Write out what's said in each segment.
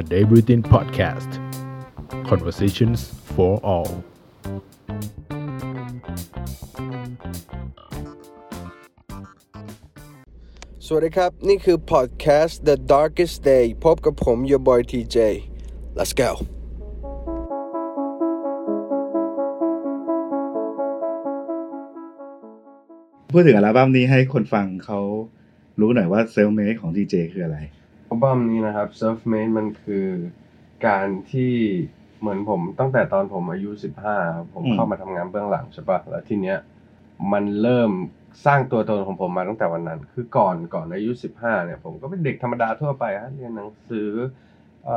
a day breathing podcast conversations for all สวัสดีครับ นี่คือ podcast The Darkest Day พบกับผม your boy TJ let's go พูดถึงอัลบั้มนี้ให้คนฟังเขารู้หน่อยว่าเซลเม e ของ DJ คืออะไร อัลบั้มนี้นะครับ Self Made มันคือการที่เหมือนผมตั้งแต่ตอนผมอายุ15ครับผมเข้ามาทำงานเบื้องหลังใช่ปะแล้วทีเนี้ยมันเริ่มสร้างตัวตนของผมมาตั้งแต่วันนั้น คือก่อนก่อนอายุ15เนี่ย ผมก็เป็นเด็กธรรมดาทั่วไปฮะเรียนหนังสืออ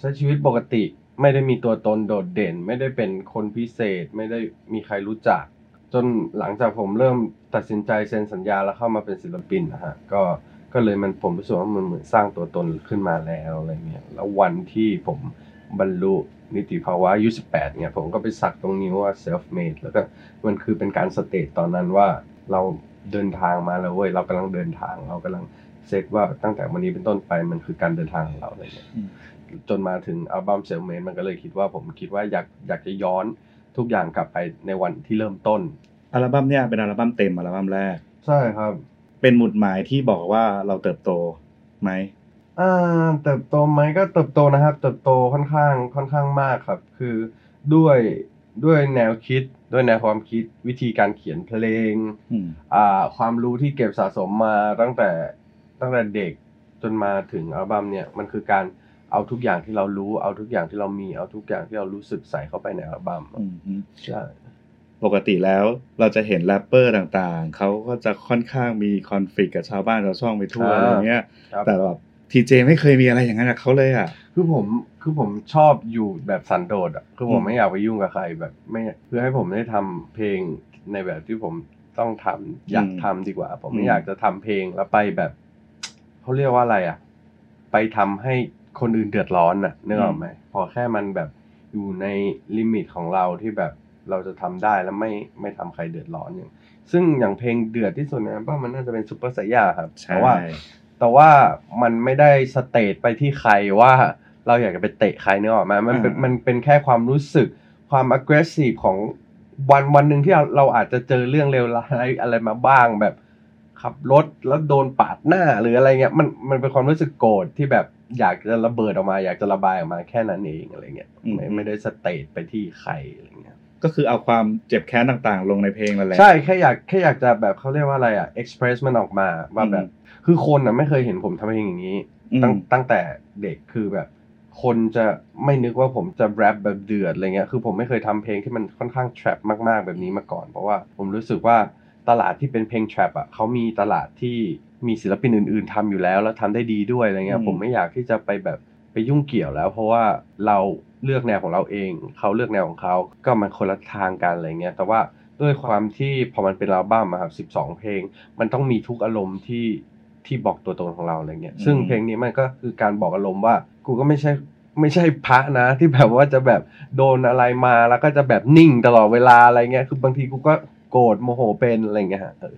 ใช้ชีวิตปกติ ไม่ได้มีตัวตนโดดเด่น ไม่ได้เป็นคนพิเศษ ไม่ได้มีใครรู้จัก จนหลังจากผมเริ่มตัดสินใจเซ็นสัญญาแล้วเข้ามาเป็นศิลปินนะฮะก็ ก็เลยมันผมรู้สึกว่ามันเหมือนสร้างตัวตนขึ้นมาแล้วอะไรเงี้ยแล้ววันที่ผมบรรลุนิติภาวะอายุ18เนี่ยผมก็ไปสักตรงนิ้วว่า self made แล้วก็มันคือเป็นการสเตทตอนนั้นว่าเราเดินทางมาแล้วเว้ยเรากำลังเดินทางเรากำลังเซตว่าตั้งแต่วันนี้เป็นต้นไปมันคือการเดินทางของเราอะไรเงี้ยอืมจนมาถึงอัลบั้ม self made มันก็เลยคิดว่าผมคิดว่าอยากอยากจะย้อนทุกอย่างกลับไปในวันที่เริ่มต้น อัลบั้มเนี่ยเป็นอัลบั้มเต็มอัลบั้มแรก ใช่ครับ เป็นหมุดหมายที่บอกว่าเราเติบโตไหมอ่าเติบโตไหมก็เติบโตนะครับ เติบโตค่อนข้างค่อนข้างมากครับ คือด้วยด้วยแนวคิดด้วยแนวความคิดวิธีการเขียนเพลงอืม อ่าความรู้ที่เก็บสะสมมาตั้งแต่ตั้งแต่เด็กจนมาถึงอัลบั้มเนี่ยมันคือการเอาทุกอย่างที่เรารู้เอาทุกอย่างที่เรามีเอาทุกอย่างที่เรารู้สึกใส่เข้าไปในอัลบั้มอืมอืมใช่ ปกติแล้วเราจะเห็นแรปเปอร์ต่างๆ เขาก็จะค่อนข้างมีคอนฟ lict กับชาวบ้านชาวช่องไปทั่วอะไรเงี้ยครับแต่แบบทีเจไม่เคยมีอะไรอย่างนั้นกับเขาเลยอะ คือผมคือผมชอบอยู่แบบสันโดษอะ คือผมอืมไม่อยากไปยุ่งกับใครแบบไม่คือให้ผมได้ทำเพลงในแบบที่ผมต้องทำอยากทำดีกว่า ผมไม่อยากจะทำเพลงแล้วไปแบบเขาเรียกว่าอะไรอะ ไปทำให้คนอื่นเดือดร้อนอะนึกออกไหมพอแค่มันแบบอยู่ใน limit ของเราที่แบบ เราจะทำได้แล้วไม่ไม่ทำใครเดือดร้อนอย่าง ซึ่งอย่างเพลงเดือดที่สุดในอัลบั้มมันน่าจะเป็นซูเปอร์ไซย่าครับใช่แต่ว่า แต่ว่ามันไม่ได้ state ไปที่ใครว่าเราอยากจะไปเตะใครเนื้อออกไหมามันเป็นอ่ามัมันเป็นแค่ความรู้สึกความ aggressive ของวันวันหนึ่งที่เราเราอาจจะเจอเรื่องเลวร้ายอะไรมาบ้างแบบขับรถแล้วโดนปาดหน้าหรืออะไรเงี้ยมันมันเป็นความรู้สึกโกรธที่แบบอยากจะระเบิดออกมา อยากจะระบายออกมาแค่นั้นเองอะไรเงี้ยไม่ไม่ได้สเตทไปที่ใครอะไรเงี้ย ก็คือเอาความเจ็บแค้นต่างๆ ลงในเพลงนั่นแหละใช่แค่อยากแค่อยากจะแบบเขาเรียกว่าอะไรอะ express มันออกมาว่าแบบ คือคนอะไม่เคยเห็นผมทำเพลงอย่างนี้อืมตั้งตั้งแต่เด็กคือแบบ คนจะไม่นึกว่าผมจะแรปแบบเดือดอะไรเงี้ยคือผมไม่เคยทำเพลงที่มันค่อนข้าง trap มากๆแบบนี้มาก่อน เพราะว่าผมรู้สึกว่าตลาดที่เป็นเพลง trap อะเขามีตลาดที่มีศิลปินอื่น ๆทำอยู่แล้วแล้วทำได้ดีด้วยอะไรเงี้ยอืมผมไม่อยากที่จะไปแบบไปยุ่งเกี่ยวแล้ว เพราะว่าเรา เลือกแนวของเราเอง เขาเลือกแนวของเขาก็มันคนละทางกันอะไรเงี้ย แต่ว่าด้วยความที่พอมันเป็นอัลบั้มอะครับ12เพลง มันต้องมีทุกอารมณ์ที่ที่บอกตัวตนของเราอะไรเงี้ยอืมซึ่งเพลงนี้มันก็คือการบอกอารมณ์ว่า กูก็ไม่ใช่ไม่ใช่พระนะ ที่แบบว่าจะแบบโดนอะไรมาแล้วก็จะแบบนิ่งตลอดเวลาอะไรเงี้ย คือบางทีกูก็โกรธโมโหเป็นอะไรเงี้ยฮะเออ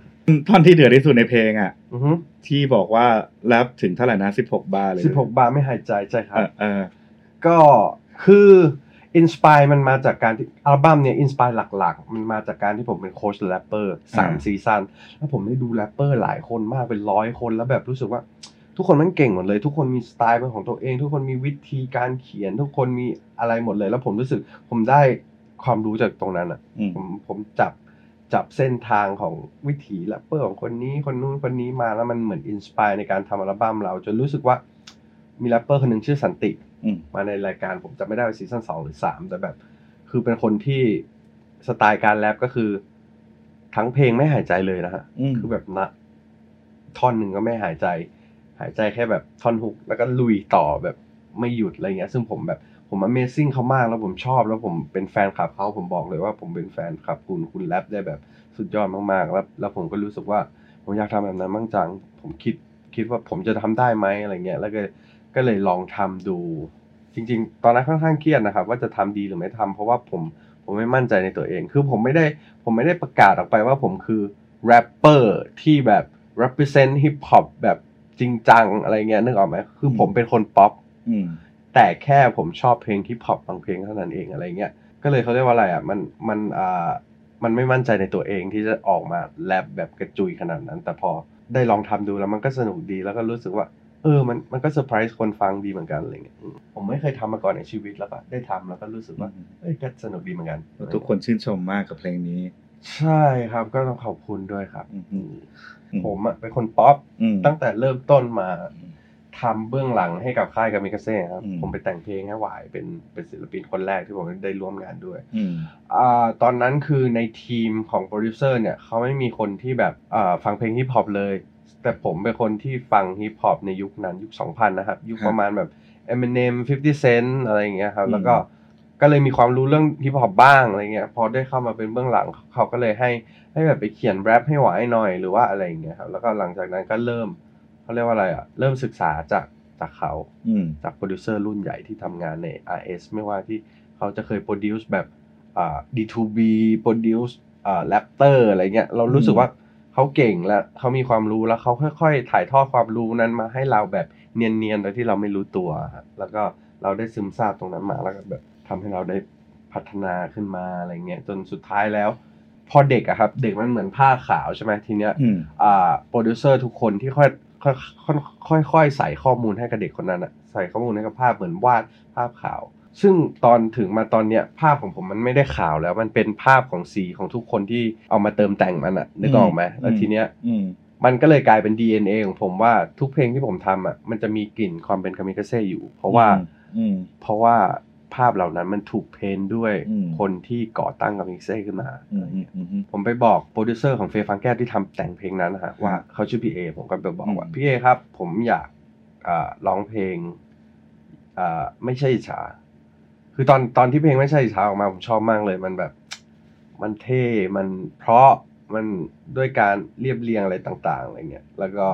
ท่อนที่เดือดที่สุดในเพลงอะอือฮึที่บอกว่าแรปถึงเท่าไหร่นะสิบหกบาร์เลยสิบหกบาร์ไม่หายใจใช่ครับเออก็ คือ inspire มันมาจากการที่อัลบั้มเนี่ย inspire หลักๆ มันมาจากการที่ผมเป็นโค้ชแรปเปอร์สามอ่าซีซันแล้วผมได้ดูแรปเปอร์หลายคนมากเป็นร้อยคนแล้วแบบรู้สึกว่า ทุกคนมันเก่งหมดเลย ทุกคนมีสไตล์เป็นของตัวเอง ทุกคนมีวิธีการเขียน ทุกคนมีอะไรหมดเลย แล้วผมรู้สึกผมได้ความรู้จากตรงนั้นอะอืมผมผมจับจับเส้นทางของวิถีแรปเปอร์ของคนนี้คนนู้นคนนี้มาแล้วมันเหมือน inspire ในการทำอัลบั้มเราจนรู้สึกว่ามีแรปเปอร์คนหนึ่งชื่อสันติอื มมาในรายการผมจำไม่ได้ว่าซีซั่นสองหรือสามแต่แบบ คือเป็นคนที่สไตล์การแรปก็คือ ทั้งเพลงไม่หายใจเลยนะฮะอืมคือแบบนะท่อนหนึ่งก็ไม่หายใจ หายใจแค่แบบท่อนฮุก แล้วก็ลุยต่อแบบไม่หยุดอะไรเงี้ย ซึ่งผมแบบผม Amazing เขามากแล้วผมชอบแล้วผมเป็นแฟนคลับเขาผมบอกเลยว่าผมเป็นแฟนคลับคุณคุณแรปได้แบบสุดยอดมากๆ แล้วแล้วผมก็รู้สึกว่าผมอยากทำแบบนั้นบ้างจัง ผมคิดคิดว่าผมจะทำได้ไหมอะไรเงี้ย แล้วก็ ก็เลยลองทำดู จริง ๆ ตอนนั้นค่อนข้างเครียดนะครับ ว่าจะทำดีหรือไม่ทำเพราะว่าผมผมไม่มั่นใจในตัวเอง คือผมไม่ได้ผมไม่ได้ประกาศออกไปว่าผมคือแรปเปอร์ที่แบบ represent hip hop แบบจริงจังอะไรเงี้ยนึกออกไหมคือผมเป็นคนป๊อปอืมแต่แค่ผมชอบเพลงฮิปฮอปบางเพลงเท่านั้นเองอะไรเงี้ยก็เลยเขาเรียกว่าอะไรอะมันมันอ่ามันไม่มั่นใจในตัวเองที่จะออกมาแรปแบบกระจุยขนาดนั้น แต่พอได้ลองทำดูแล้วมันก็สนุกดีแล้วก็รู้สึกว่า เออมันมันก็เซอร์ไพรส์คนฟังดีเหมือนกันอะไรเงี้ยอืมผมไม่เคยทำมาก่อนในชีวิตแล้วก็ได้ทำแล้วก็รู้สึกว่าเอ้ยก็สนุกดีเหมือนกัน ทุกคนชื่นชมมากกับเพลงนี้ ใช่ครับก็ต้องขอบคุณด้วยครับอืมอืมอืมผมอะเป็นคนป๊อปอืมตั้งแต่เริ่มต้นมาอืมทำเบื้องหลังให้กับค่ายคามิกาเซ่ครับอืมผมไปแต่งเพลงให้หวายเป็นเป็นศิลปินคนแรกที่ผมได้ร่วมงานด้วยอืมอ่าตอนนั้นคือในทีมของโปรดิวเซอร์เนี่ยเขาไม่มีคนที่แบบอ่าฟังเพลงฮิปฮอปเลย แต่ผมเป็นคนที่ฟังฮิปฮอปในยุคนั้นยุค 2000 นะครับ ยุคครับประมาณแบบ Eminem 50 Cent อะไรอย่างเงี้ยครับอืมแล้วก็ก็เลยมีความรู้เรื่องฮิปฮอปบ้างอะไรเงี้ยพอได้เข้ามาเป็นเบื้องหลังเขาก็เลยให้ให้แบบไปเขียนแรปให้หวายหน่อยหรือว่าอะไรอย่างเงี้ยครับแล้วก็หลังจากนั้นก็เริ่มเขาเรียกว่าอะไรอะเริ่มศึกษาจากจากเขาอืมจากโปรดิวเซอร์รุ่นใหญ่ที่ทำงานใน RS ไม่ว่าที่เขาจะเคย produce แบบอ่า D2B produce อ่าแรปเตอร์อะไรเงี้ยเรารู้สึกว่า เขาเก่งและเขามีความรู้แล้วเขาค่อย ๆ ถ่ายทอดความรู้นั้นมาให้เราแบบเนียนๆโดยที่เราไม่รู้ตัวครับแล้วก็เราได้ซึมซาบตรงนั้นมาแล้วก็แบบทำให้เราได้พัฒนาขึ้นมาอะไรเงี้ยจนสุดท้ายแล้ว พอเด็กอะครับ เด็กมันเหมือนผ้าขาวใช่ไหมทีเนี้ยอืมอ่าโปรดิวเซอร์ทุกคนที่ค่อยค่อยค่อยค่อยๆใส่ข้อมูลให้กับเด็กคนนั้นอะใส่ข้อมูลให้กับภาพเหมือนวาดผ้าขาว ซึ่งตอนถึงมาตอนเนี้ยภาพของผมมันไม่ได้ขาวแล้ว มันเป็นภาพของสีของทุกคนที่เอามาเติมแต่งมันอะนึกออกไหมแล้วทีเนี้ยอืมมันก็เลยกลายเป็น DNA ของผมว่าทุกเพลงที่ผมทำอะมันจะมีกลิ่นความเป็นคามิกาเซ่อยู่ เพราะว่าอืมเพราะว่าภาพเหล่านั้นมันถูก paint ด้วยอืมคนที่ก่อตั้งคามิกาเซ่ขึ้นมาอืมอืมอืมอืมผมไปบอกโปรดิวเซอร์ของเฟย์ฟางแก้วที่ทำแต่งเพลงนั้นนะฮะว่าเขาชื่อพี่เอผมก็ไปบอกว่าอืมพี่เอครับ ผมอยากอ่าร้องเพลงอ่าไม่ใช่อิจฉา คือตอนตอนที่เพลงไม่ใช่อิจฉาออกมาผมชอบมากเลย มันแบบ มันเท่มันเพราะมันด้วยการเรียบเรียงอะไรต่าง ๆอะไรเงี้ยแล้วก็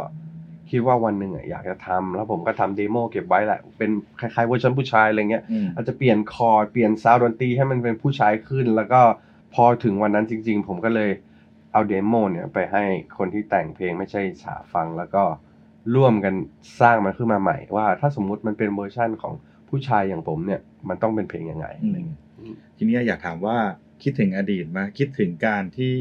คิดว่าวันหนึ่งอะอยากจะทำแล้วผมก็ทำ demo เก็บไว้แหละ เป็นคล้ายๆเวอร์ชันผู้ชายอะไรเงี้ยอืม อาจจะเปลี่ยนคอร์ดเปลี่ยน sound ดนตรีให้มันเป็นผู้ชายขึ้น แล้วก็พอถึงวันนั้นจริง ๆ ผมก็เลยเอา demo เนี่ยไปให้คนที่แต่งเพลงไม่ใช่อิจฉาฟัง แล้วก็ร่วมกันสร้างมันขึ้นมาใหม่ ว่าถ้าสมมุติมันเป็นเวอร์ชั่นของผู้ชายอย่างผมเนี่ย มันต้องเป็นเพลงยังไงอะไรเงี้ยทีนี้อยากถามว่าคิดถึงอดีตไหมคิดถึงการที่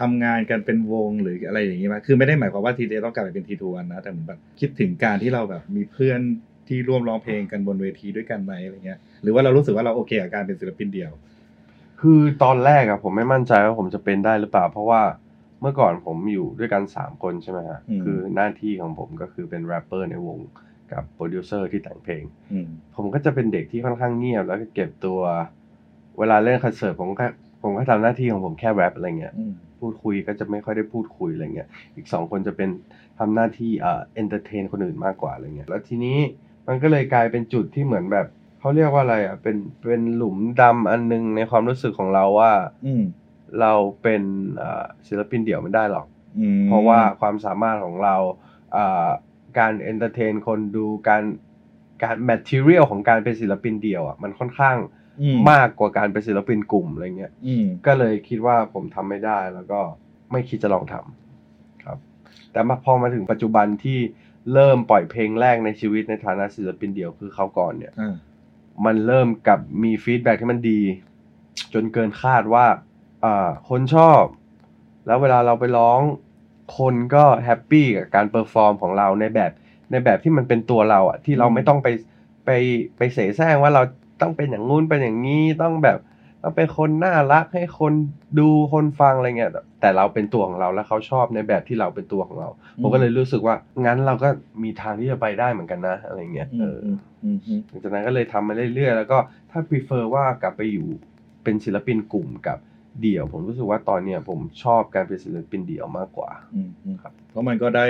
ทำงานกันเป็นวงหรืออะไรอย่างนี้ไหมคือไม่ได้หมายความว่า TJ ต้องกลับไปเป็น Three Two One นะแต่เหมือนแบบคิดถึงการที่เราแบบมีเพื่อนที่ร่วมร้องเพลงกันบนเวทีด้วยกันไหมอะไรเงี้ย หรือว่าเรารู้สึกว่าเราโอเคกับการเป็นศิลปินเดี่ยว คือตอนแรกอะผมไม่มั่นใจว่าผมจะเป็นได้หรือเปล่า เพราะว่าเมื่อก่อนผมอยู่ด้วยกันสามคนใช่ไหมฮะอืมคือหน้าที่ของผมก็คือเป็นแรปเปอร์ในวง กับโปรดิวเซอร์ที่แต่งเพลงอืมผมก็จะเป็นเด็กที่ค่อนข้างเงียบ แล้วก็เก็บตัว เวลาเล่นคอนเสิร์ตผมก็ผมก็ทำหน้าที่ของผมแค่แรปอะไรเงี้ยอืมพูดคุยก็จะไม่ค่อยได้พูดคุยอะไรเงี้ยอีกสองคนจะเป็นทำหน้าที่เอ่อ entertain คนอื่นมากกว่าอะไรเงี้ยแล้วทีนี้มันก็เลยกลายเป็นจุดที่เหมือนแบบเขาเรียกว่าอะไรอะเป็นเป็นหลุมดำอันนึงในความรู้สึกของเราว่า อืมเราเป็นเอ่อศิลปินเดี่ยวไม่ได้หรอกอืมเพราะว่าความสามารถของเราเอ่อ การ entertain คนดูการการ material ของการเป็นศิลปินเดี่ยวอะมันค่อนข้างอืมมากกว่าการเป็นศิลปินกลุ่มอะไรเงี้ยอืมก็เลยคิดว่าผมทำไม่ได้แล้วก็ไม่คิดจะลองทำครับ แต่มาพอมาถึงปัจจุบันที่เริ่มปล่อยเพลงแรกในชีวิตในฐานะศิลปินเดี่ยวคือเค้าก่อนเนี่ยอ่ามันเริ่มกับมี feedback ที่มันดี จนเกินคาดว่าอ่าคนชอบ แล้วเวลาเราไปร้อง คนก็ happy กับการ perform ของเราในแบบในแบบที่มันเป็นตัวเราอะที่เราไม่ต้องไปไปไปเสแสร้งว่าเราต้องเป็นอย่างงู้นเป็นอย่างนี้ต้องแบบต้องเป็นคนน่ารักให้คนดูคนฟังอะไรเงี้ยแต่แต่เราเป็นตัวของเราแล้วเขาชอบในแบบที่เราเป็นตัวของเราผมก็เลยรู้สึกว่างั้นเราก็มีทางที่จะไปได้เหมือนกันนะอะไรเงี้ยอืเอมออืมอืมอืมหลังจากนั้นก็เลยทำมาเรื่อยๆแล้วก็ถ้า prefer ว่ากลับไปอยู่เป็นศิลปินกลุ่มกับ เดี่ยว ผมรู้สึกว่าตอนเนี้ยผมชอบการเป็นศิลปินเดี่ยวมากกว่าอืมอืมครับเพราะมันก็ได้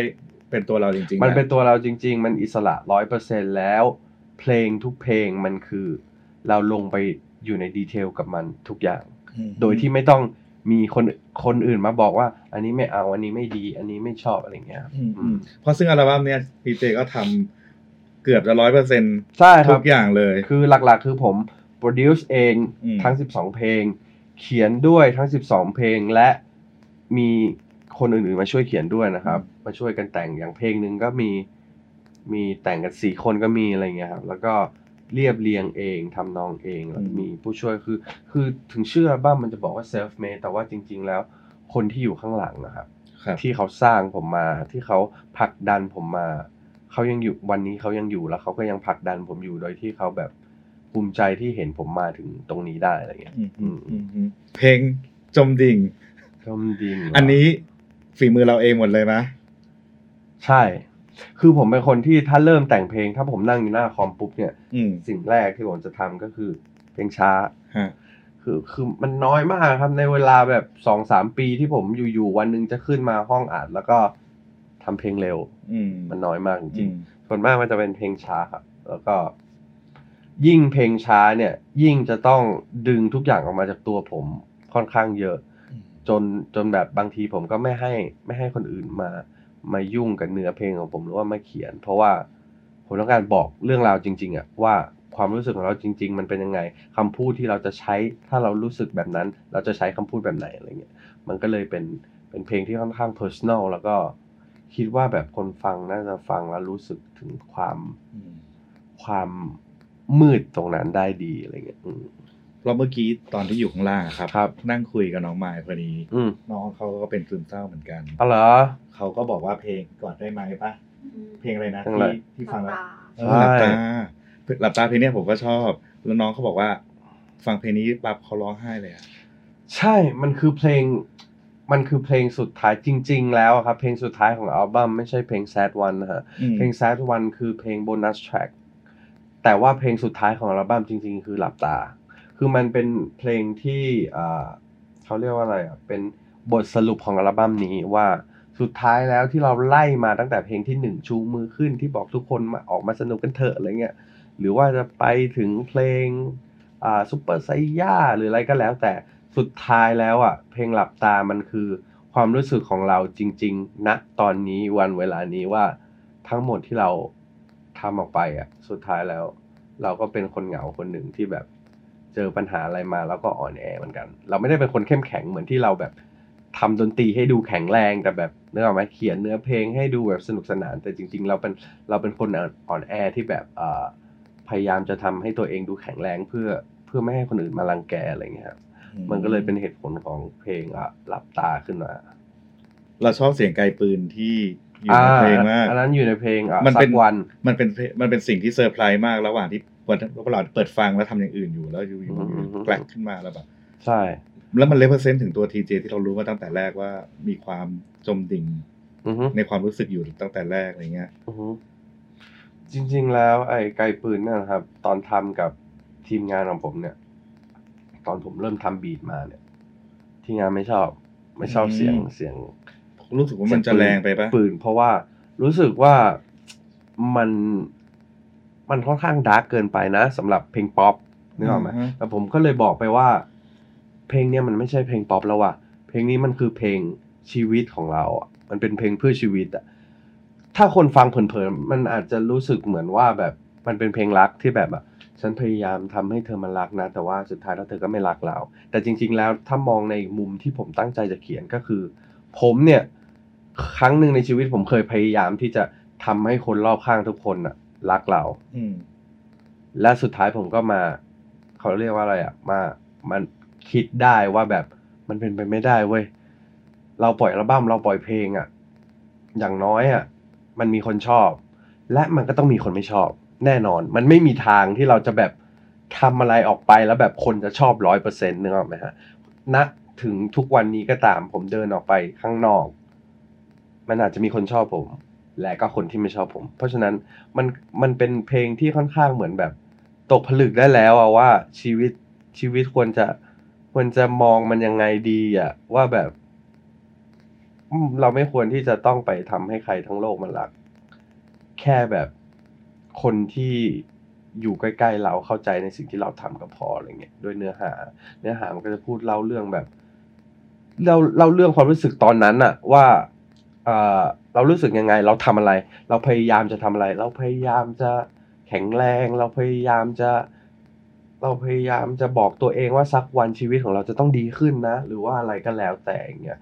เป็นตัวเราจริงๆ มันเป็นแหละตัวเราจริง ๆ มันอิสระร้อยเปอร์เซ็นแล้ว เพลงทุกเพลงมันคือ เราลงไปอยู่ในดีเทลกับมันทุกอย่างอืมโดยที่ไม่ต้องมีคนคนอื่นมาบอกว่า อันนี้ไม่เอาอันนี้ไม่ดี อันนี้ไม่ชอบอะไรเงี้ยครับอืมอือืมมเพราะซึ่งอัลบั้มเนี้ยพีเจก็ทำเกือบจะร้อยเปอร์เซ็นต์ใช่คทุรับกอย่างเลย คือหลักๆ คือผม produce เองอืมทั้ง12เพลง เขียนด้วยทั้ง 12 เพลงและมีคนอื่นๆมาช่วยเขียนด้วยนะครับ มาช่วยกันแต่งอย่างเพลงหนึ่งก็มีมีแต่งกันสี่คนก็มีอะไรเงี้ยครับแล้วก็เรียบเรียงเองทำนองเองแล้วอืมมีผู้ช่วยคือ คือถึงชื่ออัลบั้มมันจะบอกว่า self made แต่ว่าจริง ๆ แล้วคนที่อยู่ข้างหลังนะครับครับ ที่เขาสร้างผมมาที่เขาผลักดันผมมา เขายังอยู่วันนี้เขายังอยู่แล้วเขาก็ยังผลักดันผมอยู่โดยที่เขาแบบ ภูมิใจที่เห็นผมมาถึงตรงนี้ได้อะไรเงี้ยอืมอืมอืมอืมเพลงจมดิ่งชมดิงเหรอันนี้ฝีมือเราเองหมดเลยไหมใช่ คือผมเป็นคนที่ถ้าเริ่มแต่งเพลง ถ้าผมนั่งอยู่หน้าคอมปุ๊บเนี่ยอืมสิ่งแรกที่ผมจะทำก็คือ เพลงช้าฮะคือคือมันน้อยมากครับในเวลาแบบสองสามปีที่ผมอยู่ๆวันหนึ่งจะขึ้นมาห้องอัดแล้วก็ทำเพลงเร็ว อืมมันน้อยมากจอืริงมๆส่วนมากมันจะเป็นเพลงช้าครับ แล้วก็ ยิ่งเพลงช้าเนี่ย ยิ่งจะต้องดึงทุกอย่างออกมาจากตัวผมค่อนข้างเยอะ จนจนแบบบางทีผมก็ไม่ให้ไม่ให้คนอื่นมามายุ่งกับเนื้อเพลงของผมหรือว่ามาเขียน เพราะว่าผมต้องการบอกเรื่องราวจริง ๆอะว่าความรู้สึกของเราจริง ๆ มันเป็นยังไงคำพูดที่เราจะใช้ถ้าเรารู้สึกแบบนั้น เราจะใช้คำพูดแบบไหนอะไรเงี้ยมันก็เลยเป็นเป็นเพลงที่ค่อนข้าง personal แล้วก็คิดว่าแบบคนฟังน่าจะฟังแล้วรู้สึกถึงความอืมความ มืดตรงนั้นได้ดีอะไรเงี้ยอืม เพราะเมื่อกี้ตอนที่อยู่ข้างล่างอะครับ ครับ นั่งคุยกับน้องไม้พอดี อืมน้องเขาก็เป็นซึมเศร้าเหมือนกัน อ๋อเหรอ เขาก็บอกว่าเพลงก่อนได้ไหมปะเพลงอะไรนะเพลงอะไร ที่ที่ฟังแล้วหลับตาเออหลับใช่ตาหลับตาเพลงเนี้ยผมก็ชอบ แล้วน้องเขาบอกว่า ฟังเพลงนี้ปั๊บเขาร้องไห้เลยอะใช่ มันคือเพลง มันคือเพลงสุดท้ายจริง ๆ แล้วอะครับ เพลงสุดท้ายของอัลบั้มไม่ใช่เพลง sad one นะฮะ อืม เพลง sad one คือเพลง bonus track แต่ว่าเพลงสุดท้ายของอัลบั้มจริง ๆ คือหลับตา คือมันเป็นเพลงที่เขาเรียกว่าอะไรอะเป็นบทสรุปของอัลบั้มนี้ว่าสุดท้ายแล้วที่เราไล่มาตั้งแต่เพลงที่หนึ่งชูมือขึ้นที่บอกทุกคนมาออกมาสนุกกันเถอะอะไรเงี้ยหรือว่าจะไปถึงเพลงอ่าซุปเปอร์ไซย่าหรืออะไรก็แล้ว แต่สุดท้ายแล้วอะเพลงหลับตามันคือความรู้สึกของเราจริง ๆ ณตอนนี้วันเวลานี้ว่าทั้งหมดที่เรา ทำออกไปอะสุดท้ายแล้ว เราก็เป็นคนเหงาคนหนึ่งที่แบบเจอปัญหาอะไรมาแล้วก็อ่อนแอเหมือนกัน เราไม่ได้เป็นคนเข้มแข็งเหมือนที่เราแบบทำดนตรีให้ดูแข็งแรงแต่แบบเนื้ออกไหมเขียนเนื้อเพลงให้ดูแบบสนุกสนาน แต่จริง ๆ เราเป็นเราเป็นคนอ่อนแอที่แบบเอ่อพยายามจะทำให้ตัวเองดูแข็งแรงเพื่อเพื่อไม่ให้คนอื่นมารังแกอะไรเงี้ยครับมันก็เลยเป็นเหตุผลของเพลงอะหลับตาขึ้นมา เราชอบเสียงไกลปืนที่ อยู่ในเพลงมากอันนั้นอยู่ในเพลงอะมันสัเป็นกวันมันเป็นเพลงมันเป็นสิ่งที่เซอร์ไพรส์มากระหว่างที่วันเราเปิดฟังแล้วทำอย่างอื่นอยู่แล้วอยู่อยู่อืมอยู่แกลกขึ้นมาแล้วแบบใช่ แล้วมัน represent ถึงตัว TJ ที่เรารู้มาตั้งแต่แรกว่ามีความจมดิ่งอือฮึในความรู้สึกอยู่ตั้งแต่แรกอะไรเงี้ยอือฮึจริง ๆ แล้ว ไอ้ไกปืนเนี่ยนะครับ ตอนทำกับทีมงานของผมเนี่ย ตอนผมเริ่มทำ beat มาเนี่ย ทีมงานไม่ชอบ ไม่ชอบอืมเสียงเสียง รู้สึกว่ามันจะแรงไปปะปืนเพราะว่ารู้สึกว่ามันมันค่อนข้าง dark เกินไปนะสำหรับเพลงป๊อปนึกออกไหมอือฮึแต่ผมก็เลยบอกไปว่า เพลงเนี้ยมันไม่ใช่เพลงป๊อปแล้วว่ะเพลงนี้มันคือเพลงชีวิตของเราอะมันเป็นเพลงเพื่อชีวิตอะถ้าคนฟังเผินๆมันอาจจะรู้สึกเหมือนว่าแบบมันเป็นเพลงรักที่แบบอะฉันพยายามทำให้เธอมารักนะ แต่ว่าสุดท้ายแล้วเธอก็ไม่รักเรา แต่จริง ๆ แล้วถ้ามองในมุมที่ผมตั้งใจจะเขียนก็คือ ผมเนี่ย ครั้งหนึ่งในชีวิตผมเคยพยายามที่จะทำให้คนรอบข้างทุกคนอะรักเรา อืม และสุดท้ายผมก็มา เขาเรียกว่าอะไรอะมามันคิดได้ว่าแบบมันเป็นไปไม่ได้เว้ยเราปล่อยอัลบั้มเราปล่อยเพลงอะอย่างน้อยอะมันมีคนชอบ และมันก็ต้องมีคนไม่ชอบ แน่นอน มันไม่มีทางที่เราจะแบบทำอะไรออกไปแล้วแบบคนจะชอบร้อยเปอร์เซ็นต์นึกออกไหมฮะณ ถึงทุกวันนี้ก็ตาม ผมเดินออกไปข้างนอก มันอาจจะมีคนชอบผม และก็คนที่ไม่ชอบผม เพราะฉะนั้นมันมันเป็นเพลงที่ค่อนข้างเหมือนแบบ ตกผลึกได้แล้วอะว่าชีวิตชีวิตควรจะควรจะมองมันยังไงดีอะว่าแบบ เราไม่ควรที่จะต้องไปทำให้ใครทั้งโลกมันรัก แค่แบบคนที่อยู่ใกล้ ๆ เราเข้าใจในสิ่งที่เราทำก็พออะไรเงี้ยด้วยเนื้อหา เนื้อหามันก็จะพูดเล่าเรื่องแบบ เราเล่าเรื่องความรู้สึกตอนนั้นอะว่าเรารู้สึกยังไง เราทำอะไร เราพยายามจะทำอะไร เราพยายามจะแข็งแรง เราพยายามจะ เราพยายามจะบอกตัวเองว่าสักวันชีวิตของเราจะต้องดีขึ้นนะ หรือว่าอะไรก็แล้วแต่อย่างเงี้ย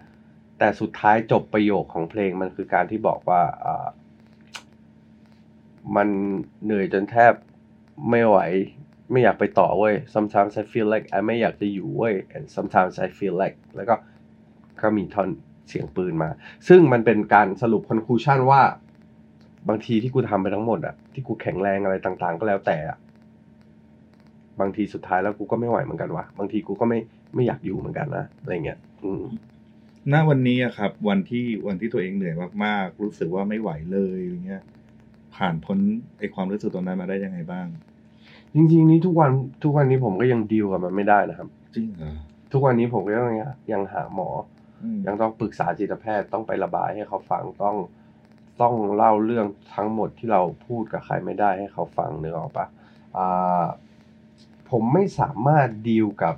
แต่สุดท้ายจบประโยคของเพลงมันคือการที่บอกว่าอมันเหนื่อยจนแทบไม่ไหว ไม่อยากไปต่อเว้ย sometimes I feel like ไอไม่อยากจะอยู่เว้ย and sometimes I feel like แล้วก็ ก็มีท่อนเสียงปืนมา ซึ่งมันเป็นการสรุป conclusion ว่า บางทีที่กูทำไปทั้งหมดอะที่กูแข็งแรงอะไรต่างๆ ก็แล้วแต่อะบางทีสุดท้ายแล้วกูก็ไม่ไหวเหมือนกันวะบางทีกูก็ไม่ไม่อยากอยู่เหมือนกันนะอะไรเงี้ยอืมณวันนี้อะครับ วันที่วันที่ตัวเองเหนื่อยมากๆ รู้สึกว่าไม่ไหวเลยอย่างเงี้ย ผ่านพ้นไอความรู้สึกตรงนั้นมาได้ยังไงบ้าง จริง ๆ นี่ทุกวันทุกวันนี้ผมก็ยังดีลกับมันไม่ได้นะครับ จริงเหรอทุกวันนี้ผมก็ยังยังหาหมออืม ยังต้องปรึกษาจิตแพทย์ต้องไประบายให้เขาฟังต้องต้องเล่าเรื่องทั้งหมดที่เราพูดกับใครไม่ได้ให้เขาฟังนึกออกปะอ่าผมไม่สามารถดีลกับ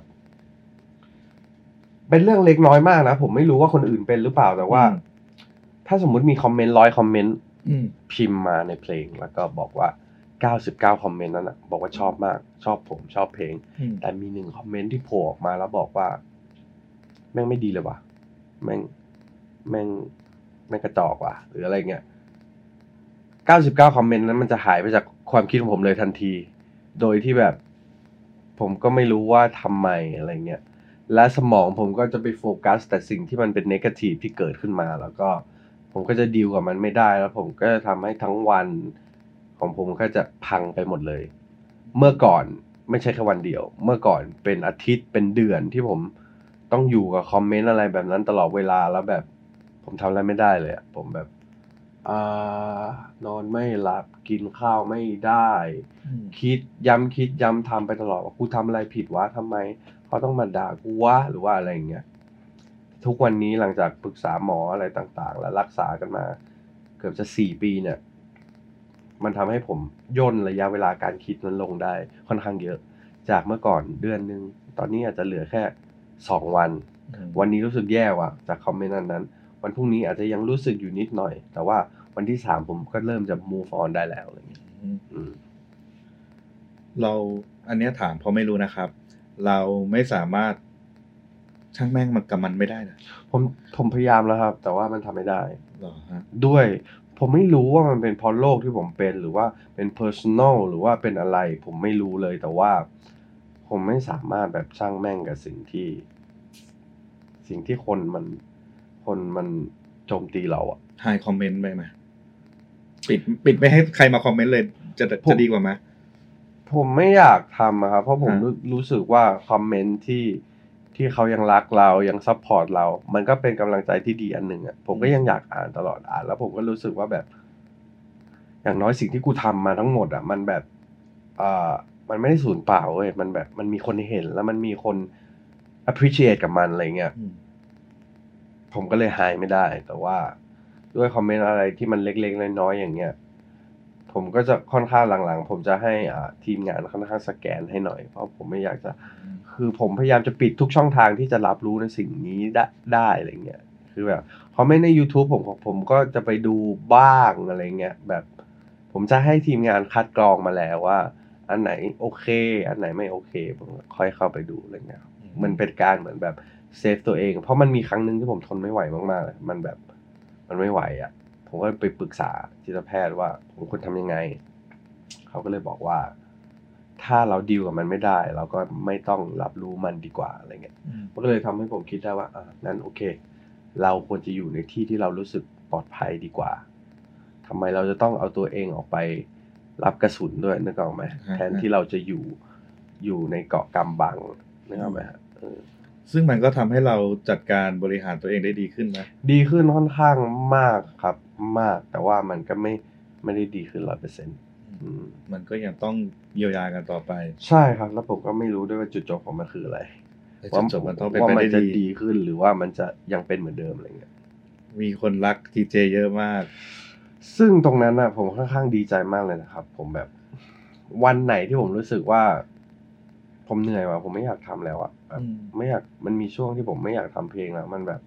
เป็นเรื่องเล็กน้อยมากนะผมไม่รู้ว่าคนอื่นเป็นหรือเปล่าแต่ว่า ถ้าสมมุติมีคอมเมนต์ร้อยคอมเมนต์อืมพิมพ์มาในเพลงแล้วก็บอกว่า99คอมเมนต์นั้นนะบอกว่าชอบมาก ชอบผมชอบเพลงอืมแต่มีหนึ่งคอมเมนต์ที่โผล่ออกมาแล้วบอกว่า แม่งไม่ดีเลยว่ะ แม่งแม่งแม่งกระจอกว่ะหรืออะไรเงี้ย 99 คอมเมนต์นั้นมันจะหายไปจากความคิดของผมเลยทันที โดยที่แบบ ผมก็ไม่รู้ว่าทำไมอะไรเงี้ย และสมองผมก็จะไปโฟกัส แต่สิ่งที่มันเป็นเนกาทีฟที่เกิดขึ้นมา แล้วก็ผมก็จะดีลกับมันไม่ได้ แล้วผมก็จะทำให้ทั้งวันของผมก็จะพังไปหมดเลย เมื่อก่อนไม่ใช่แค่วันเดียว เมื่อก่อนเป็นอาทิตย์เป็นเดือนที่ผม ต้องอยู่กับคอมเมนต์อะไรแบบนั้นตลอดเวลาแล้วแบบ ผมทำอะไรไม่ได้เลยอะผมแบบอ่านอนไม่หลับกินข้าวไม่ได้ อืมคิดย้ำคิดย้ำทำไปตลอดว่ากูทำอะไรผิดวะทำไมเขาต้องมาด่ากูวะหรือว่าอะไรอย่างเงี้ยทุกวันนี้หลังจากปรึกษาหมออะไรต่างๆ แล้วรักษากันมา เกือบจะสี่ปีเนี่ย มันทำให้ผมย่นระยะเวลาการคิดนั้นลงได้ค่อนข้างเยอะ จากเมื่อก่อนเดือนหนึ่งตอนนี้อาจจะเหลือแค่ สองวัน วันนี้รู้สึกแย่ว่ะจากคอมเมนต์นั้นนั้น วันพรุ่งนี้อาจจะยังรู้สึกอยู่นิดหน่อย แต่ว่าวันที่สามผมก็เริ่มจะ move on ได้แล้วอะไรอย่างเงี้ยอืมอืมเราอันเนี้ยถามเพราะไม่รู้นะครับ เราไม่สามารถช่างแม่งมันกับมันไม่ได้นะผมผมพยายามแล้วครับ แต่ว่ามันทำไม่ได้หรอฮะด้วยผมไม่รู้ว่ามันเป็นเพราะโรคที่ผมเป็นหรือว่าเป็น personal หรือว่าเป็นอะไร ผมไม่รู้เลยแต่ว่า ผมไม่สามารถแบบช่างแม่งกับสิ่งที่ สิ่งที่คนมัน คนมันโจมตีเราอะหาย comment ไปไหมปิดปิดไม่ให้ใครมา comment เลย จะผมจะดีกว่าไหมผมไม่อยากทำอะครับเพราะผมฮะรู้รู้สึกว่า comment ที่ที่เขายังรักเรายัง support เรา มันก็เป็นกำลังใจที่ดีอันหนึ่งอะผมก็ยังอยากอ่านตลอดอ่าน แล้วผมก็รู้สึกว่าแบบ อย่างน้อยสิ่งที่กูทำมาทั้งหมดอะมันแบบอ่า มันไม่ได้สูญเปล่าเว้ยมันแบบมันมีคนเห็นแล้วมันมีคน appreciate กับมันอะไรเงี้ยอืมผมก็เลยหายไม่ได้ แต่ว่าด้วยคอมเมนต์อะไรที่มันเล็กๆน้อยๆอย่างเงี้ย ผมก็จะค่อนข้างหลังๆ ผมจะให้อ่าทีมงานค่อนข้างสแกนให้หน่อย เพราะผมไม่อยากจะ คือผมพยายามจะปิดทุกช่องทางที่จะรับรู้ในสิ่งนี้ได้ได้อะไรเงี้ยคือแบบคอมเมนต์ใน YouTube ผมผมก็จะไปดูบ้างอะไรเงี้ยแบบ ผมจะให้ทีมงานคัดกรองมาแล้วว่า อันไหนโอเค อันไหนไม่โอเคผมก็ค่อยเข้าไปดูอะไรเงี้ยมันเป็นการเหมือนแบบเซฟตัวเอง เพราะมันมีครั้งหนึ่งที่ผมทนไม่ไหวมากๆเลยมันแบบมันไม่ไหวอะ ผมก็ไปปรึกษาจิตแพทย์ว่า ผมควรทำยังไง เขาก็เลยบอกว่า ถ้าเราดีลกับมันไม่ได้ เราก็ไม่ต้องรับรู้มันดีกว่าอะไรเงี้ยอืมมันก็เลยทำให้ผมคิดได้ว่าอ่านั้นโอเค เราควรจะอยู่ในที่ที่เรารู้สึกปลอดภัยดีกว่าทำไมเราจะต้องเอาตัวเองออกไป รับกระสุนด้วยนึกออกไหมแทนที่เราจะอยู่อยู่ในเกาะกำบังนึกออกไหมฮะเออซึ่งมันก็ทำให้เราจัดการบริหารตัวเองได้ดีขึ้นไหมดีขึ้นค่อนข้างมากครับมาก แต่ว่ามันก็ไม่ไม่ได้ดีขึ้นร้อยเปอร์เซ็นต์มันก็ยังต้องเยียวยากันต่อไป ใช่ครับ แล้วผมก็ไม่รู้ด้วยว่าจุดจบของมันคืออะไรแต่จุดจบมันต้องเป็นว่าไปมันได้จะดีดีขึ้นหรือว่ามันจะยังเป็นเหมือนเดิมอะไรเงี้ยมีคนรักทีเจเยอะมาก ซึ่งตรงนั้นนะผมค่อนข้างดีใจมากเลยนะครับ ผมแบบวันไหนที่ผมรู้สึกว่า ผมเหนื่อยว่ะผมไม่อยากทำแล้วอะแบบอืมไม่อยากมันมีช่วงที่ผมไม่อยากทำเพลงแล้วมันแบบ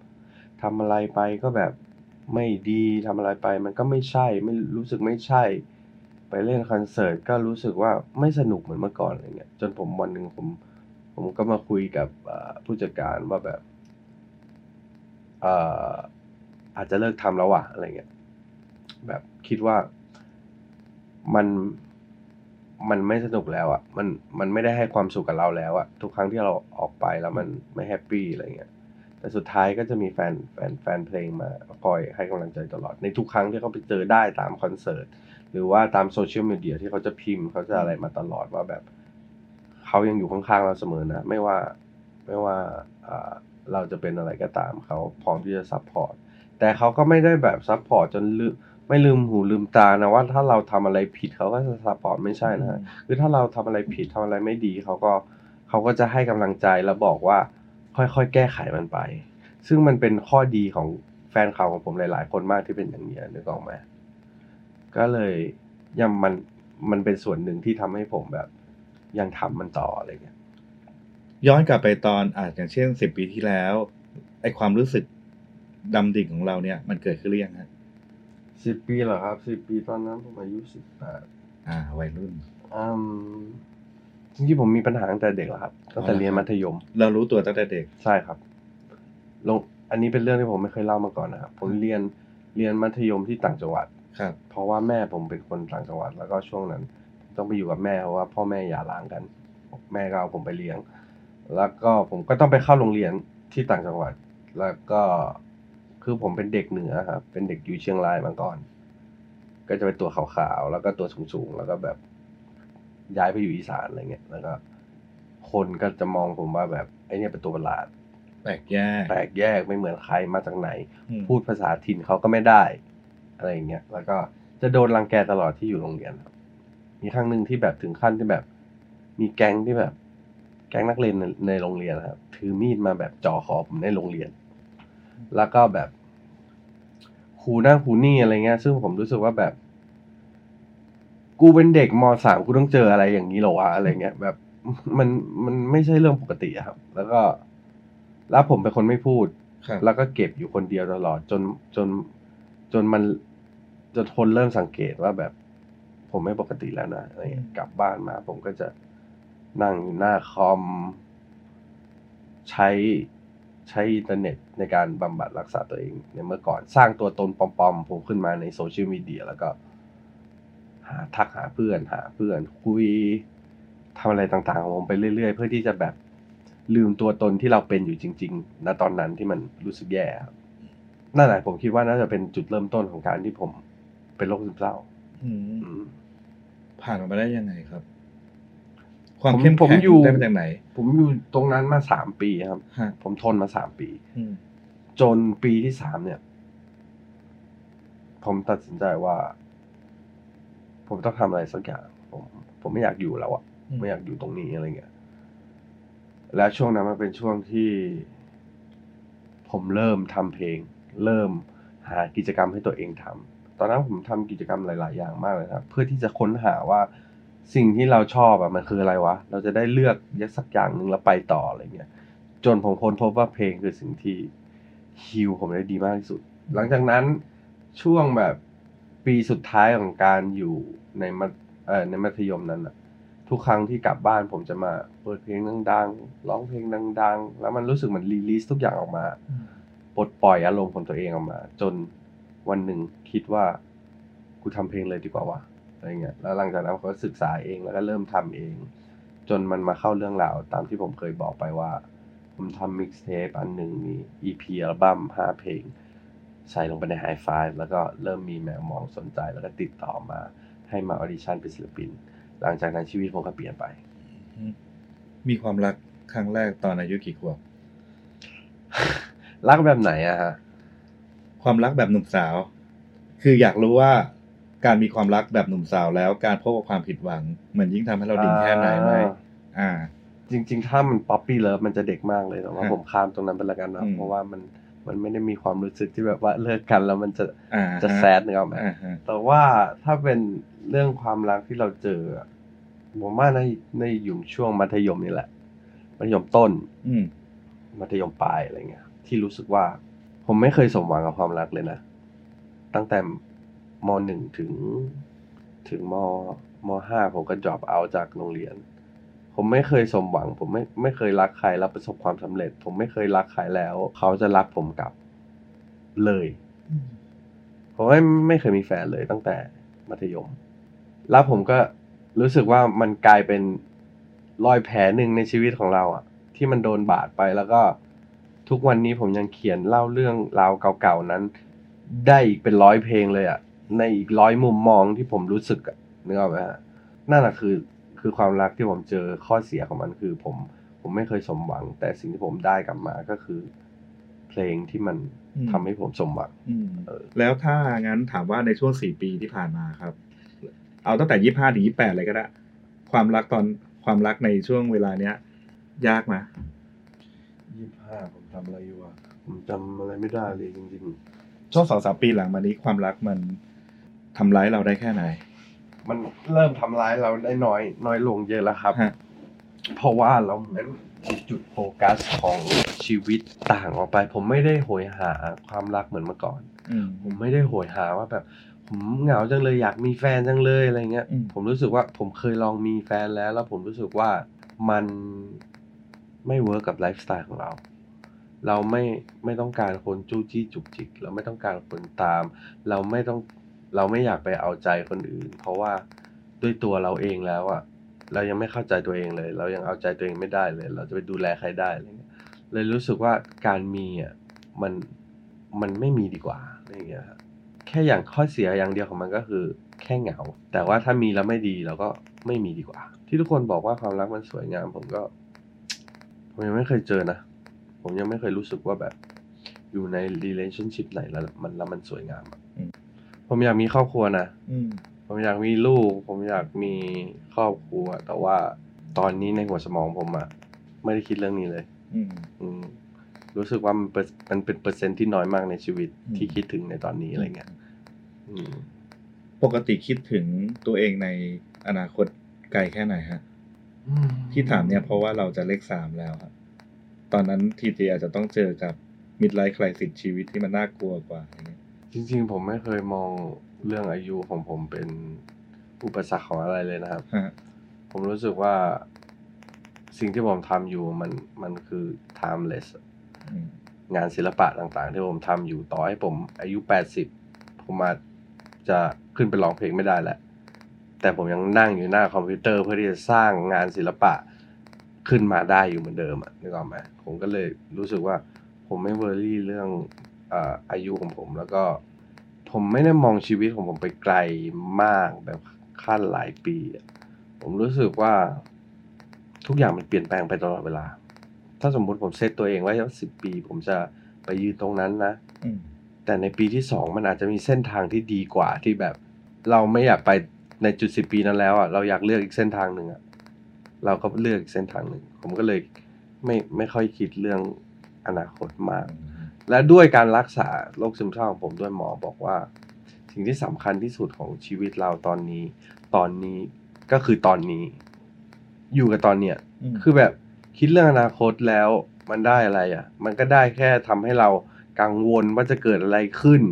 ทำอะไรไปก็แบบไม่ดีทำอะไรไป มันก็ไม่ใช่ไม่รู้สึกไม่ใช่ ไปเล่นคอนเสิร์ตก็รู้สึกว่าไม่สนุกเหมือนเมื่อก่อนอะไรเงี้ยจนผมวันหนึ่งผม ผมก็มาคุยกับเอ่อผู้จัดการว่าแบบเอ่ออาจจะเลิกทำแล้วว่ะอะไรเงี้ย แบบคิดว่ามันมันไม่สนุกแล้วอะ่ะ มันมันไม่ได้ให้ความสุขกับเราแล้วอะ่ะ ทุกครั้งที่เราออกไปแล้วมันไม่แฮปปี้อะไรเงี้ย แต่สุดท้ายก็จะมีแฟนแฟนแฟนเพลงมาคอยให้กำลังใจตลอด ในทุกครั้งที่เขาไปเจอได้ตามคอนเสิร์ตหรือว่าตาม social media ที่เขาจะพิมพ์เขาจะอะไรมาตลอดว่าแบบเขายังอยู่ข้างๆเราเสมอนะ ไม่ว่าไม่ว่าอ่าเราจะเป็นอะไรก็ตามเขาพร้อมที่จะ support แต่เขาก็ไม่ได้แบบ support จนลื ไม่ลืมหูลืมตานะว่าถ้าเราทำอะไรผิดเขาก็จะ support ไม่ใช่นะฮะคือถ้าเราทำอะไรผิดทำอะไรไม่ดีเขาก็เขาก็จะให้กำลังใจแล้วบอกว่าค่อยๆ แก้ไขมันไป ซึ่งมันเป็นข้อดีของแฟนข่าวของผมหลาย ๆ คนมากที่เป็นอย่างนี้นึกออกไหมก็เลยยังมันมันเป็นส่วนหนึ่งที่ทำให้ผมแบบ ยังทำมันต่ออะไรเงี้ยย้อนกลับไปตอนอาจอย่างเช่นสิบปีที่แล้วไอความรู้สึกดำดิ่งของเราเนี่ย มันเกิดขึ้นหรือยังฮะ สิบปีเหรอครับสิบปีตอนนั้นผมอายุสิบแปดอ่า วัยรุ่นอืมจริงๆผมมีปัญหาตั้งแต่เด็กแล้วครับตั้งแต่เรียนมัธยม เรารู้ตัวตั้งแต่เด็ก ใช่ครับลงอันนี้เป็นเรื่องที่ผมไม่เคยเล่ามาก่อนนะครับผมเรียนเรียนมัธยมที่ต่างจังหวัด ครับ เพราะว่าแม่ผมเป็นคนต่างจังหวัด แล้วก็ช่วงนั้น ต้องไปอยู่กับแม่เพราะว่าพ่อแม่หย่าร้างกัน แม่ก็เอาผมไปเลี้ยง แล้วก็ผมก็ต้องไปเข้าโรงเรียนที่ต่างจังหวัด แล้วก็ คือผมเป็นเด็กเหนือครับ เป็นเด็กอยู่เชียงรายมาก่อน ก็จะเป็นตัวขาวๆ แล้วก็ตัวสูงๆ แล้วก็แบบย้ายไปอยู่อีสานอะไรเงี้ย แล้วก็ คนก็จะมองผมว่าแบบไอเนี่ยเป็นตัวประหลาด แปลกแยก แปลกแยกไม่เหมือนใครมาจากไหน อืมพูดภาษาถิ่นเขาก็ไม่ได้ อะไรอย่างเงี้ย แล้วก็จะโดนรังแกตลอดที่อยู่โรงเรียนครับมีครั้งหนึ่งที่แบบถึงขั้นที่แบบ มีแก๊งที่แบบ แก๊งนักเรียนในในโรงเรียนนะครับถือมีดมาแบบจ่อคอผมในโรงเรียน แล้วก็แบบ หูหน้าหูนี่อะไรเงี้ย ซึ่งผมรู้สึกว่าแบบ กูเป็นเด็กมสามกูต้องเจออะไรอย่างนี้เหรอวะอะไรเงี้ยแบบมันมันไม่ใช่เรื่องปกติอะครับ แล้วก็แล้วผมเป็นคนไม่พูด ครับแล้วก็เก็บอยู่คนเดียวตลอดจนจนจนมันจนคนเริ่มสังเกตว่าแบบ ผมไม่ปกติแล้วนะอะไรเงี้ยกลับบ้านมา ผมก็จะนั่งอยู่หน้าคอม ใช้ ใช้อินเทอร์เน็ตในการบำบัดรักษาตัวเองในเมื่อก่อนสร้างตัวตนปลอมๆผมขึ้นมาใน social media แล้วก็หาทักหาเพื่อนหาเพื่อนคุยทำอะไรต่างๆของผมไปเรื่อยๆ เพื่อที่จะแบบลืมตัวตนที่เราเป็นอยู่จริงๆณตอนนั้นที่มันรู้สึกแย่ครับนั่นแหละผมคิดว่าน่าจะเป็นจุดเริ่มต้นของการที่ผมเป็นโรคซึมเศร้าอืมอืมผ่านมันมาได้ยังไงครับ ความผมเข้มผมแข็งอยู่ได้มาจากไหน ผมอยู่ตรงนั้นมาสามปีครับฮะผมทนมาสามปีอืมจนปีที่สามเนี่ย ผมตัดสินใจว่า ผมต้องทำอะไรสักอย่างผม ผมไม่อยากอยู่แล้วอะไม่อยากอยู่ตรงนี้อะไรเงี้ยแล้วช่วงนั้นมันเป็นช่วงที่ ผมเริ่มทำเพลง เริ่มหากิจกรรมให้ตัวเองทำตอนนั้นผมทำกิจกรรมหลาย ๆ อย่างมากเลยครับ เพื่อที่จะค้นหาว่า สิ่งที่เราชอบอะมันคืออะไรวะ เราจะได้เลือกยัดสักอย่างหนึ่งแล้วไปต่ออะไรเงี้ย จนผมค้นพบว่าเพลงคือสิ่งที่ฮิวผมได้ดีมากที่สุด หลังจากนั้นช่วงแบบปีสุดท้ายของการอยู่ในมัธเอ่อในมัธยมนั้นอะทุกครั้งที่กลับบ้านผมจะมาเปิดเพลงดังๆร้องเพลงดัง ๆ แล้วมันรู้สึกเหมือนรีลีสทุกอย่างออกมาปลดปล่อยอารมณ์ของตัวเองออกมา จนวันหนึ่งคิดว่ากูทำเพลงเลยดีกว่าวะ อะไรเงี้ยแล้วหลังจากนั้นผมก็ศึกษาเองแล้วก็เริ่มทำเอง จนมันมาเข้าเรื่องราวตามที่ผมเคยบอกไปว่า ผมทำ mixtape อันหนึ่งมี EP อัลบั้มห้าเพลง ใส่ลงไปในไฮไฟแล้วก็เริ่มมีแมวมองสนใจแล้วก็ติดต่อมาให้มา audition เป็นศิลปิน หลังจากนั้นชีวิตผมก็เปลี่ยนไปอืมมีความรักครั้งแรกตอนอายุกี่ขวบ รักแบบไหนอะฮะ ความรักแบบหนุ่มสาว คืออยากรู้ว่า การมีความรักแบบหนุ่มสาวแล้วการพบกับความผิดหวังเหมือนยิ่งทำให้เราดิ่งแค่ไหนไหมอ่า จริง ๆ ถ้ามัน puppy love มันจะเด็กมากเลยแต่ว่าฮะผมข้ามตรงนั้นไปแล้วกันนะอืมเพราะว่ามันมันไม่ได้มีความรู้สึกที่แบบว่าเลิกกันแล้วมันจะอ่าจะฮ sad นึกออกไหมอ่าฮะแต่ว่าถ้าเป็นเรื่องความรักที่เราเจออะผมว่าในในอยู่ช่วงมัธยมนี่แหละ มัธยมต้น อืมมัธยมปลายอะไรเงี้ยที่รู้สึกว่า ผมไม่เคยสมหวังกับความรักเลยนะตั้งแต่ มหนึ่งถึง ถึงมมห้าผมก็ drop out จากโรงเรียน ผมไม่เคยสมหวัง ผมไม่ไม่เคยรักใครแล้วประสบความสำเร็จ ผมไม่เคยรักใครแล้ว เขาจะรักผมกลับเลยผมไม่ไม่เคยมีแฟนเลยตั้งแต่มัธยม แล้วผมก็รู้สึกว่ามันกลายเป็นรอยแผลหนึ่งในชีวิตของเราอะที่มันโดนบาดไปแล้วก็ทุกวันนี้ผมยังเขียนเล่าเรื่องราวเก่าๆนั้น ได้อีกเป็นร้อยเพลงเลยอะ ในอีกร้อยมุมมองที่ผมรู้สึกอะนึกออกไหมฮะนั่นแหะคือคือความรักที่ผมเจอข้อเสียของมันคือผมผมไม่เคยสมหวัง แต่สิ่งที่ผมได้กลับมาก็คือ เพลงที่มันอืม ทำให้ผมสมหวัง อืมเออ แล้วถ้างั้นถามว่าในช่วงสี่ปีที่ผ่านมาครับ เอาตั้งแต่ยี่ห้าถึงยี่แปดเลยก็ได้ ความรักตอนความรักในช่วงเวลาเนี้ย ยากไหมยี่ห้าผมทำอะไรอยู่อะผมจำอะไรไม่ได้เลยจริง ช่วงสองสามปีหลังมานี้ความรักมัน ทำร้ายเราได้แค่ไหนๆมันเริ่มทำร้ายเราได้น้อยน้อยลงเยอะแล้วครับ ฮะ เพราะว่าเราเหมือนจุดโฟกัสของชีวิตต่างออกไป ผมไม่ได้โหยหาความรักเหมือนเมื่อก่อน อืม ผมไม่ได้โหยหาว่าแบบผมเหงาจังเลยอยากมีแฟนจังเลยอะไรเงี้ย อืม ผมรู้สึกว่าผมเคยลองมีแฟนแล้ว แล้วผมรู้สึกว่ามันไม่ work กับไลฟ์สไตล์ของเรา เราไม่ไม่ต้องการคนจู้จี้จุกจิก เราไม่ต้องการคนตาม เราไม่ต้อง เราไม่อยากไปเอาใจคนอื่น เพราะว่าด้วยตัวเราเองแล้วอะเรายังไม่เข้าใจตัวเองเลย เรายังเอาใจตัวเองไม่ได้เลย เราจะไปดูแลใครได้อะไรเงี้ยเลยรู้สึกว่าการมีอะมันมันไม่มีดีกว่าอะไรเงี้ยครับแค่อย่างข้อเสียอย่างเดียวของมันก็คือ แค่เหงา แต่ว่าถ้ามีแล้วไม่ดีเราก็ไม่มีดีกว่า ที่ทุกคนบอกว่าความรักมันสวยงาม ผมก็ ผมยังไม่เคยเจอนะ ผมยังไม่เคยรู้สึกว่าแบบ อยู่ใน relationship ไหนแล้วมันแล้วมันสวยงามอะอืม ผมอยากมีครอบครัวนะอืม ผมอยากมีลูก ผมอยากมีครอบครัว แต่ว่าตอนนี้ในหัวสมองผมอะไม่ได้คิดเรื่องนี้เลย อืม อืมรู้สึกว่ามันเปอร์มันเป็นเปอร์เซ็นต์ที่น้อยมากในชีวิตอืม ที่คิดถึงในตอนนี้อะไรเงี้ยอืม ปกติคิดถึงตัวเองในอนาคตไกลแค่ไหนฮะ ที่ถามเนี่ยเพราะว่าเราจะเลขสามแล้วครับ ตอนนั้นทีทีอาจจะต้องเจอกับมิดไลฟ์คลายสิทชีวิตที่มันน่ากลัวกว่าอะไรเงี้ย จริงๆ ผมไม่เคยมองเรื่องอายุของผมเป็นอุปสรรคของอะไรเลยนะครับฮะผมรู้สึกว่าสิ่งที่ผมทำอยู่มันมันคือ timeless อืมงานศิลปะต่างๆ ที่ผมทำอยู่ต่อให้ผมอายุ80ผมอาจจะขึ้นไปร้องเพลงไม่ได้แหละ แต่ผมยังนั่งอยู่หน้าคอมพิวเตอร์เพื่อที่จะสร้างงานศิลปะขึ้นมาได้อยู่เหมือนเดิมอะนึกออกไหมผมก็เลยรู้สึกว่าผมไม่เวอรี่เรื่องเอ่ออายุของผม แล้วก็ผมไม่ได้มองชีวิตของผมไปไกลมากแบบขั้นหลายปีอะผมรู้สึกว่าทุกอย่างมันเปลี่ยนแปลงไปตลอดเวลา ถ้าสมมุติผมเซตตัวเองไว้ว่าสิบปี ผมจะไปยืนตรงนั้นนะอืมแต่ในปีที่สองมันอาจจะมีเส้นทางที่ดีกว่าที่แบบ เราไม่อยากไปในจุดสิบปีนั้นแล้วอะเราอยากเลือกอีกเส้นทางหนึ่งอะเราก็เลือกอีกเส้นทางหนึ่ง ผมก็เลยไม่ไม่ค่อยคิดเรื่องอนาคตมาก และด้วยการรักษาโรคซึมเศร้าของผมด้วยหมอบอกว่า สิ่งที่สำคัญที่สุดของชีวิตเราตอนนี้ ตอนนี้ก็คือตอนนี้ อยู่กับตอนเนี้ยมคือแบบคิดเรื่องอนาคตแล้วมันได้อะไรอะ มันก็ได้แค่ทำให้เรากังวลว่าจะเกิดอะไรขึ้น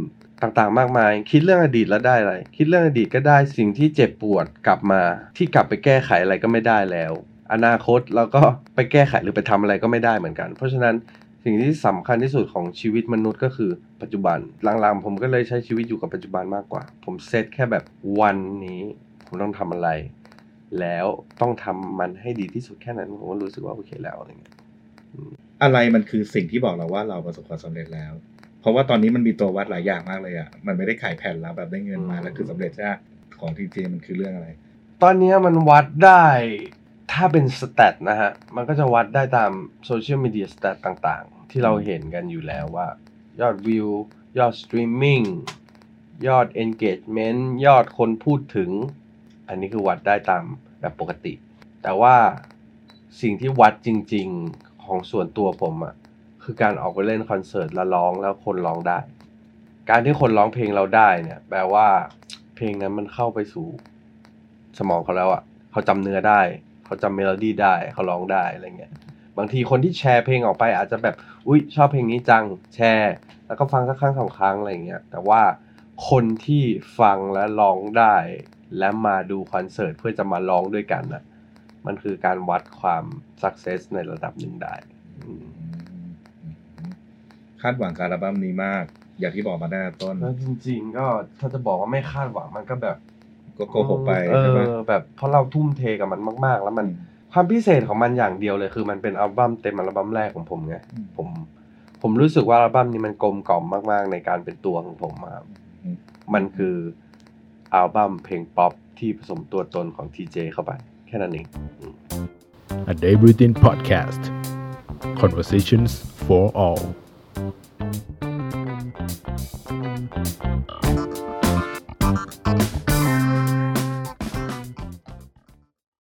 ต่างๆ มากมาย คิดเรื่องอดีตแล้วได้อะไร คิดเรื่องอดีตก็ได้สิ่งที่เจ็บปวดกลับมา ที่กลับไปแก้ไขอะไรก็ไม่ได้แล้ว อนาคตเราก็ไปแก้ไขหรือไปทำอะไรก็ไม่ได้เหมือนกัน เพราะฉะนั้น สิ่งที่สำคัญที่สุดของชีวิตมนุษย์ก็คือปัจจุบันหลังๆผมก็เลยใช้ชีวิตอยู่กับปัจจุบันมากกว่า ผมเซตแค่แบบวันนี้ ผมต้องทำอะไร แล้วต้องทำมันให้ดีที่สุดแค่นั้น ผมก็รู้สึกว่าโอเคแล้วอะไรเงี้ยอะไรมันคือสิ่งที่บอกเราว่าเราประสบความสำเร็จแล้ว เพราะว่าตอนนี้มันมีตัววัดหลายอย่างมากเลยอะมันไม่ได้ขายแผ่นแล้วแบบได้เงินมาแล้วคือสำเร็จใช่ไหมของทีเจมันคือเรื่องอะไร ตอนนี้มันวัดได้ถ้าเป็นสแตทนะฮะ มันก็จะวัดได้ตามโซเชียลมีเดีย stat ต่างๆ ที่เราเห็นกันอยู่แล้วว่า ยอดวิวยอดสตรีมมิ่งยอด engagement ยอดคนพูดถึง อันนี้คือวัดได้ตามแบบปกติ แต่ว่าสิ่งที่วัดจริงๆของส่วนตัวผมอะคือการออกไปเล่นคอนเสิร์ตแล้วร้องแล้วคนร้องได้ การที่คนร้องเพลงเราได้เนี่ยแปลว่าเพลงนั้นมันเข้าไปสู่สมองเขาแล้วอะเขาจำเนื้อได้ เขาจำเมโลดี้ได้เขาร้องได้อะไรเงี้ย บางทีคนที่แชร์เพลงออกไปอาจจะแบบ อุ้ยชอบเพลงนี้จังแชร์ แล้วก็ฟังสักครั้งสองครั้งอะไรเงี้ยแต่ว่าคนที่ฟังและร้องได้ และมาดูคอนเสิร์ตเพื่อจะมาร้องด้วยกันน่ะมันคือการวัดความ success ในระดับหนึ่งได้อืมคาดหวังกับอัลบั้มนี้มาก อย่างที่บอกมาตั้งแต่ต้นแล้วจริง ๆ ก็ถ้าจะบอกว่าไม่คาดหวังมันก็แบบ ก็โกหกไปเอใช่ปะอแบบเพราะเราทุ่มเทกับมันมาก ๆ แล้วมัน ความพิเศษของมันอย่างเดียวเลย คือมันเป็นอัลบั้มเต็มอัลบั้มแรกของผมไงอืมผมผมรู้สึกว่าอัลบั้มนี้มันกลมกล่อมมาก ๆ ในการเป็นตัวของผมอะครับอืมมันคืออัลบั้มเพลงป๊อปที่ผสมตัวตนของทีเจเข้าไป แค่นั้นเอง A Day Within Podcast Conversations for All